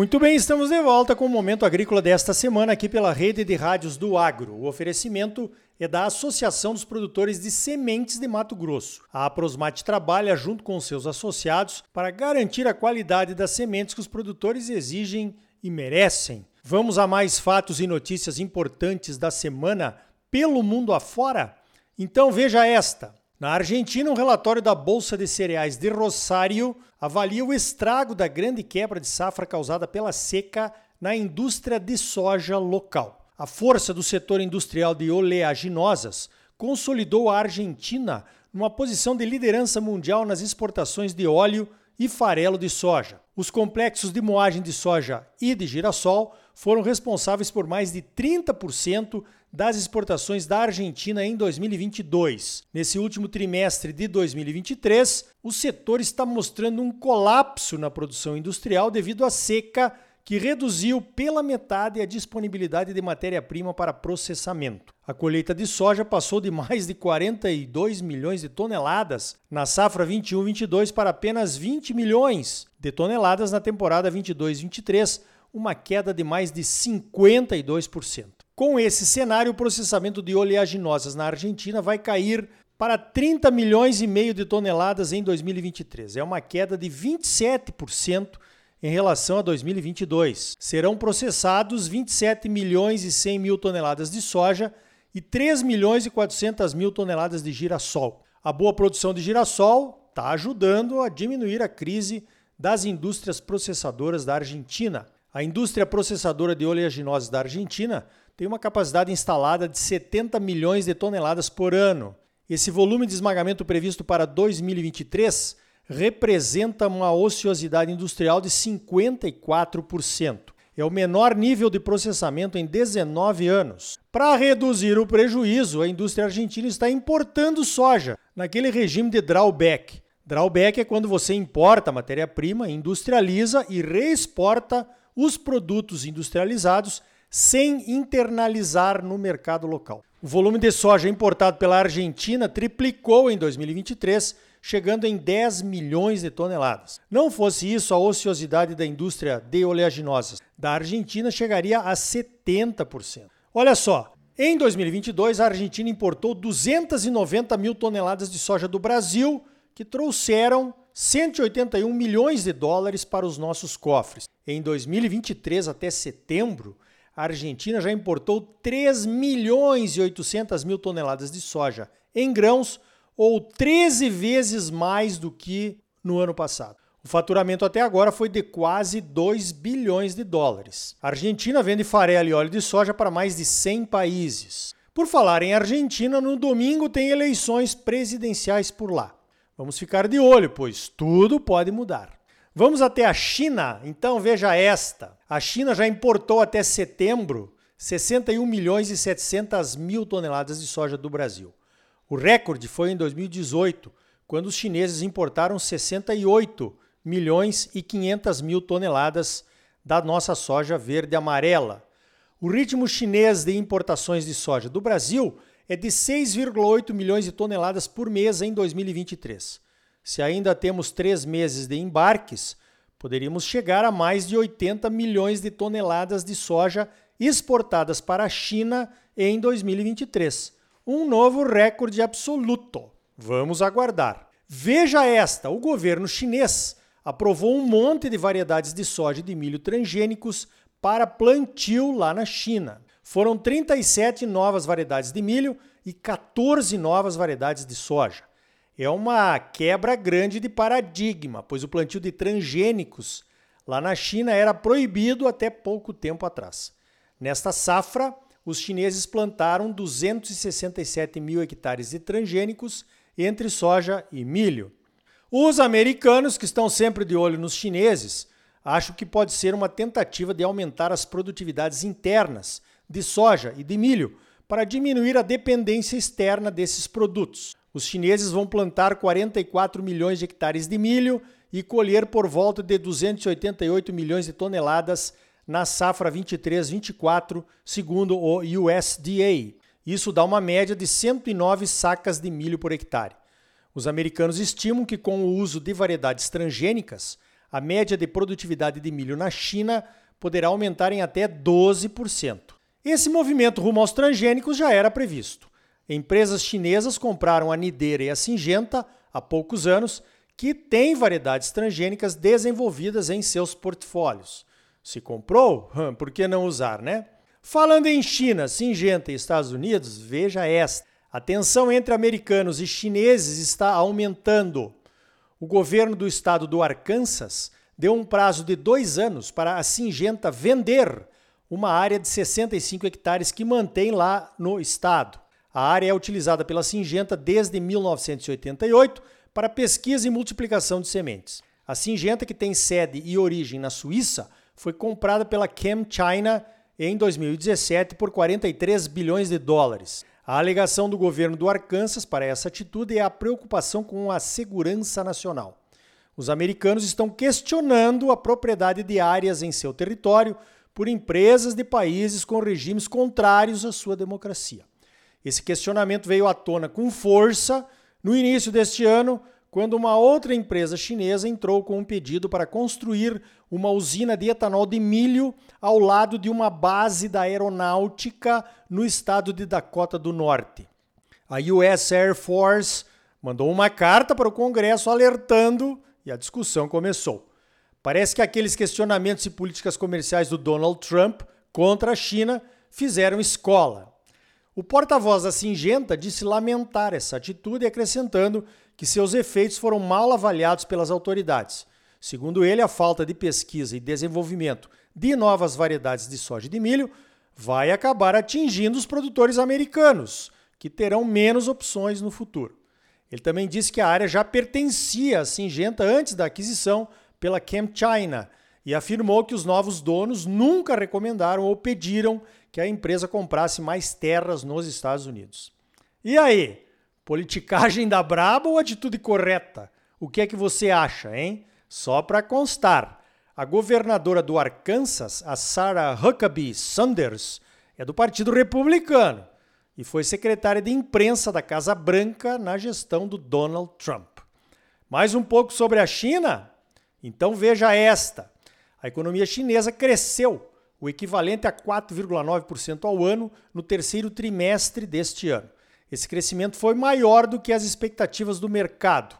Muito bem, estamos de volta com o Momento Agrícola desta semana aqui pela Rede de Rádios do Agro. O oferecimento é da Associação dos Produtores de Sementes de Mato Grosso. A Aprosmate trabalha junto com seus associados para garantir a qualidade das sementes que os produtores exigem e merecem. Vamos a mais fatos e notícias importantes da semana pelo mundo afora? Então veja esta. Na Argentina, um relatório da Bolsa de Cereais de Rosário avalia o estrago da grande quebra de safra causada pela seca na indústria de soja local. A força do setor industrial de oleaginosas consolidou a Argentina numa posição de liderança mundial nas exportações de óleo e farelo de soja. Os complexos de moagem de soja e de girassol foram responsáveis por mais de 30% das exportações da Argentina em 2022. Nesse último trimestre de 2023, o setor está mostrando um colapso na produção industrial devido à seca que reduziu pela metade a disponibilidade de matéria-prima para processamento. A colheita de soja passou de mais de 42 milhões de toneladas na safra 21-22 para apenas 20 milhões de toneladas na temporada 22-23, uma queda de mais de 52%. Com esse cenário, o processamento de oleaginosas na Argentina vai cair para 30 milhões e meio de toneladas em 2023. É uma queda de 27% em relação a 2022. Serão processados 27 milhões e 100 mil toneladas de soja e 3 milhões e 400 mil toneladas de girassol. A boa produção de girassol está ajudando a diminuir a crise das indústrias processadoras da Argentina. A indústria processadora de oleaginosas da Argentina tem uma capacidade instalada de 70 milhões de toneladas por ano. Esse volume de esmagamento previsto para 2023 representa uma ociosidade industrial de 54%. É o menor nível de processamento em 19 anos. Para reduzir o prejuízo, a indústria argentina está importando soja naquele regime de drawback. Drawback é quando você importa matéria-prima, industrializa e reexporta os produtos industrializados sem internalizar no mercado local. O volume de soja importado pela Argentina triplicou em 2023, chegando em 10 milhões de toneladas. Não fosse isso, a ociosidade da indústria de oleaginosas da Argentina chegaria a 70%. Olha só, em 2022 a Argentina importou 290 mil toneladas de soja do Brasil, que trouxeram 181 milhões de dólares para os nossos cofres. Em 2023 até setembro, a Argentina já importou 3 milhões e 800 mil toneladas de soja em grãos, ou 13 vezes mais do que no ano passado. O faturamento até agora foi de quase 2 bilhões de dólares. A Argentina vende farelo e óleo de soja para mais de 100 países. Por falar em Argentina, no domingo tem eleições presidenciais por lá. Vamos ficar de olho, pois tudo pode mudar. Vamos até a China? Então veja esta. A China já importou até setembro 61 milhões e 700 mil toneladas de soja do Brasil. O recorde foi em 2018, quando os chineses importaram 68 milhões e 500 mil toneladas da nossa soja verde amarela. O ritmo chinês de importações de soja do Brasil é de 6,8 milhões de toneladas por mês em 2023. Se ainda temos três meses de embarques, poderíamos chegar a mais de 80 milhões de toneladas de soja exportadas para a China em 2023. Um novo recorde absoluto. Vamos aguardar. Veja esta: o governo chinês aprovou um monte de variedades de soja e de milho transgênicos para plantio lá na China. Foram 37 novas variedades de milho e 14 novas variedades de soja é uma quebra grande de paradigma, pois o plantio de transgênicos lá na China era proibido até pouco tempo atrás. Nesta safra, os chineses plantaram 267 mil hectares de transgênicos entre soja e milho. Os americanos, que estão sempre de olho nos chineses, acham que pode ser uma tentativa de aumentar as produtividades internas de soja e de milho para diminuir a dependência externa desses produtos. Os chineses vão plantar 44 milhões de hectares de milho e colher por volta de 288 milhões de toneladas na safra 23-24, segundo o USDA. Isso dá uma média de 109 sacas de milho por hectare. Os americanos estimam que com o uso de variedades transgênicas, a média de produtividade de milho na China poderá aumentar em até 12%. Esse movimento rumo aos transgênicos já era previsto. Empresas chinesas compraram a Nideira e a Singenta há poucos anos, que têm variedades transgênicas desenvolvidas em seus portfólios. Se comprou, por que não usar, né? Falando em China, Singenta e Estados Unidos, veja esta. A tensão entre americanos e chineses está aumentando. O governo do estado do Arkansas deu um prazo de dois anos para a Singenta vender uma área de 65 hectares que mantém lá no estado. A área é utilizada pela Singenta desde 1988 para pesquisa e multiplicação de sementes. A Singenta, que tem sede e origem na Suíça, foi comprada pela Chem China em 2017 por 43 bilhões de dólares. A alegação do governo do Arkansas para essa atitude é a preocupação com a segurança nacional. Os americanos estão questionando a propriedade de áreas em seu território por empresas de países com regimes contrários à sua democracia. Esse questionamento veio à tona com força no início deste ano, quando uma outra empresa chinesa entrou com um pedido para construir uma usina de etanol de milho ao lado de uma base da aeronáutica no estado de Dakota do Norte. A US Air Force mandou uma carta para o Congresso alertando e a discussão começou. Parece que aqueles questionamentos e políticas comerciais do Donald Trump contra a China fizeram escola. O porta-voz da Singenta disse lamentar essa atitude, acrescentando que seus efeitos foram mal avaliados pelas autoridades. Segundo ele, a falta de pesquisa e desenvolvimento de novas variedades de soja e de milho vai acabar atingindo os produtores americanos, que terão menos opções no futuro. Ele também disse que a área já pertencia à Singenta antes da aquisição pela ChemChina e afirmou que os novos donos nunca recomendaram ou pediram que a empresa comprasse mais terras nos Estados Unidos. E aí? Politicagem da braba ou atitude correta? O que é que você acha, hein? Só para constar, a governadora do Arkansas, a Sarah Huckabee Sanders, é do Partido Republicano e foi secretária de imprensa da Casa Branca na gestão do Donald Trump. Mais um pouco sobre a China? Então veja esta. A economia chinesa cresceu o equivalente a 4,9% ao ano no terceiro trimestre deste ano. Esse crescimento foi maior do que as expectativas do mercado.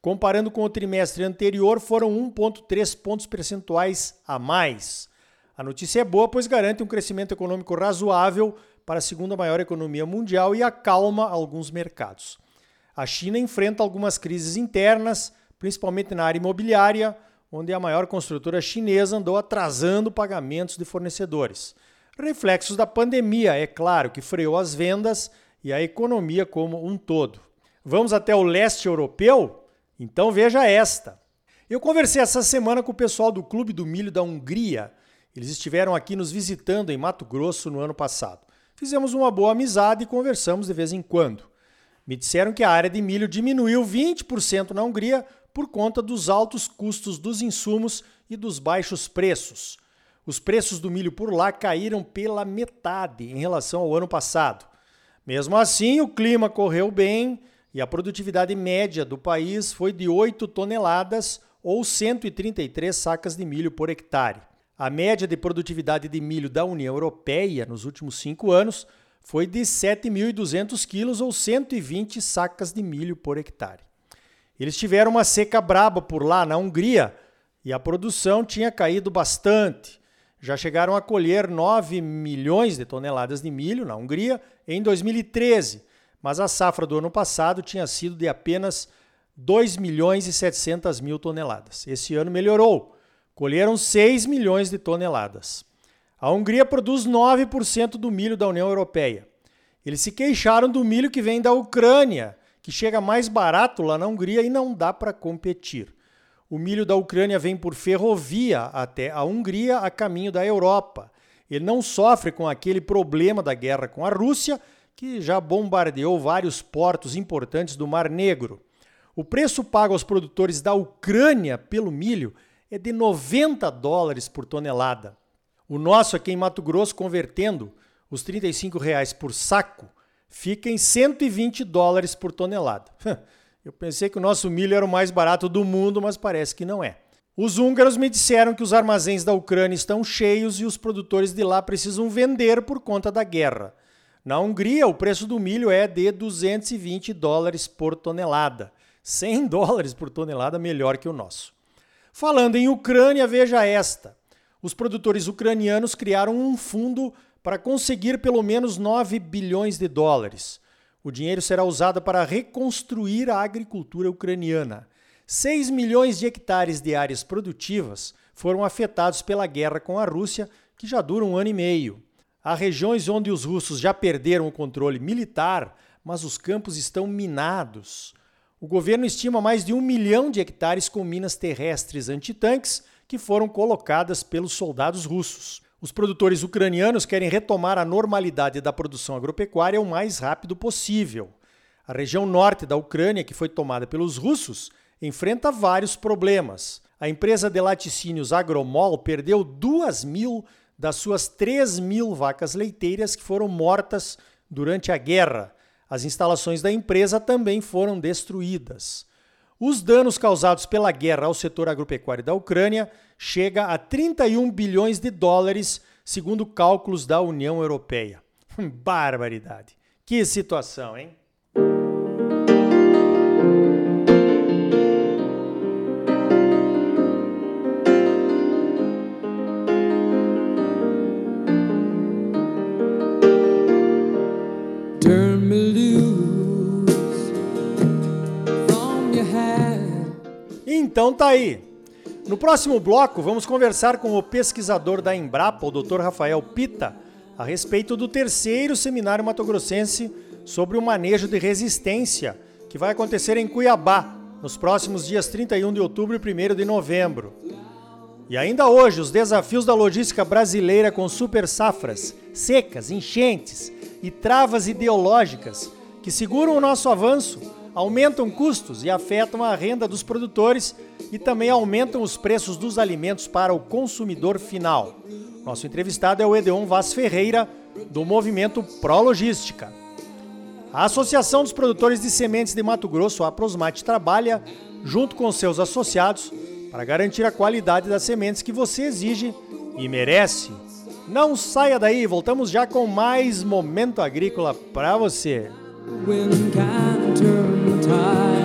Comparando com o trimestre anterior, foram 1,3 pontos percentuais a mais. A notícia é boa, pois garante um crescimento econômico razoável para a segunda maior economia mundial e acalma alguns mercados. A China enfrenta algumas crises internas, principalmente na área imobiliária, onde a maior construtora chinesa andou atrasando pagamentos de fornecedores. Reflexos da pandemia, é claro, que freou as vendas e a economia como um todo. Vamos até o leste europeu? Então veja esta. Eu conversei essa semana com o pessoal do Clube do Milho da Hungria. Eles estiveram aqui nos visitando em Mato Grosso no ano passado. Fizemos uma boa amizade e conversamos de vez em quando. Me disseram que a área de milho diminuiu 20% na Hungria por conta dos altos custos dos insumos e dos baixos preços. Os preços do milho por lá caíram pela metade em relação ao ano passado. Mesmo assim, o clima correu bem e a produtividade média do país foi de 8 toneladas ou 133 sacas de milho por hectare. A média de produtividade de milho da União Europeia nos últimos cinco anos foi de 7.200 quilos ou 120 sacas de milho por hectare. Eles tiveram uma seca braba por lá na Hungria e a produção tinha caído bastante já chegaram a colher 9 milhões de toneladas de milho na Hungria em 2013, mas a safra do ano passado tinha sido de apenas 2 milhões e 700 mil toneladas. Esse ano melhorou, colheram 6 milhões de toneladas. A Hungria produz 9% do milho da União Europeia. Eles se queixaram do milho que vem da Ucrânia, que chega mais barato lá na Hungria e não dá para competir. O milho da Ucrânia vem por ferrovia até a Hungria a caminho da Europa. Ele não sofre com aquele problema da guerra com a Rússia, que já bombardeou vários portos importantes do Mar Negro. O preço pago aos produtores da Ucrânia pelo milho é de 90 dólares por tonelada. O nosso aqui em Mato Grosso, convertendo os 35 reais por saco, fica em 120 dólares por tonelada. Eu pensei que o nosso milho era o mais barato do mundo, mas parece que não é. Os húngaros me disseram que os armazéns da Ucrânia estão cheios e os produtores de lá precisam vender por conta da guerra. Na Hungria, o preço do milho é de 220 dólares por tonelada. 100 dólares por tonelada melhor que o nosso. Falando em Ucrânia, veja esta. Os produtores ucranianos criaram um fundo para conseguir pelo menos 9 bilhões de dólares. O dinheiro será usado para reconstruir a agricultura ucraniana. 6 milhões de hectares de áreas produtivas foram afetados pela guerra com a Rússia, que já dura um ano e meio. Há regiões onde os russos já perderam o controle militar, mas os campos estão minados. O governo estima mais de um milhão de hectares com minas terrestres antitanques que foram colocadas pelos soldados russos. Os produtores ucranianos querem retomar a normalidade da produção agropecuária o mais rápido possível. A região norte da Ucrânia, que foi tomada pelos russos, enfrenta vários problemas. A empresa de laticínios Agromol perdeu 2 mil das suas 3 mil vacas leiteiras que foram mortas durante a guerra. As instalações da empresa também foram destruídas. Os danos causados pela guerra ao setor agropecuário da Ucrânia chega a 31 bilhões de dólares, segundo cálculos da União Europeia. Barbaridade. Que situação, hein? Então tá aí. No próximo bloco, vamos conversar com o pesquisador da Embrapa, o Dr. Rafael Pita, a respeito do terceiro seminário matogrossense sobre o manejo de resistência, que vai acontecer em Cuiabá, nos próximos dias 31 de outubro e 1 de novembro. E ainda hoje, os desafios da logística brasileira com super safras, secas, enchentes e travas ideológicas que seguram o nosso avanço aumentam custos e afetam a renda dos produtores e também aumentam os preços dos alimentos para o consumidor final. Nosso entrevistado é o Edeon Vaz Ferreira, do movimento Pro Logística. A Associação dos Produtores de Sementes de Mato Grosso, a Prosmate, trabalha junto com seus associados para garantir a qualidade das sementes que você exige e merece. Não saia daí, voltamos já com mais momento agrícola para você. when turn the tide.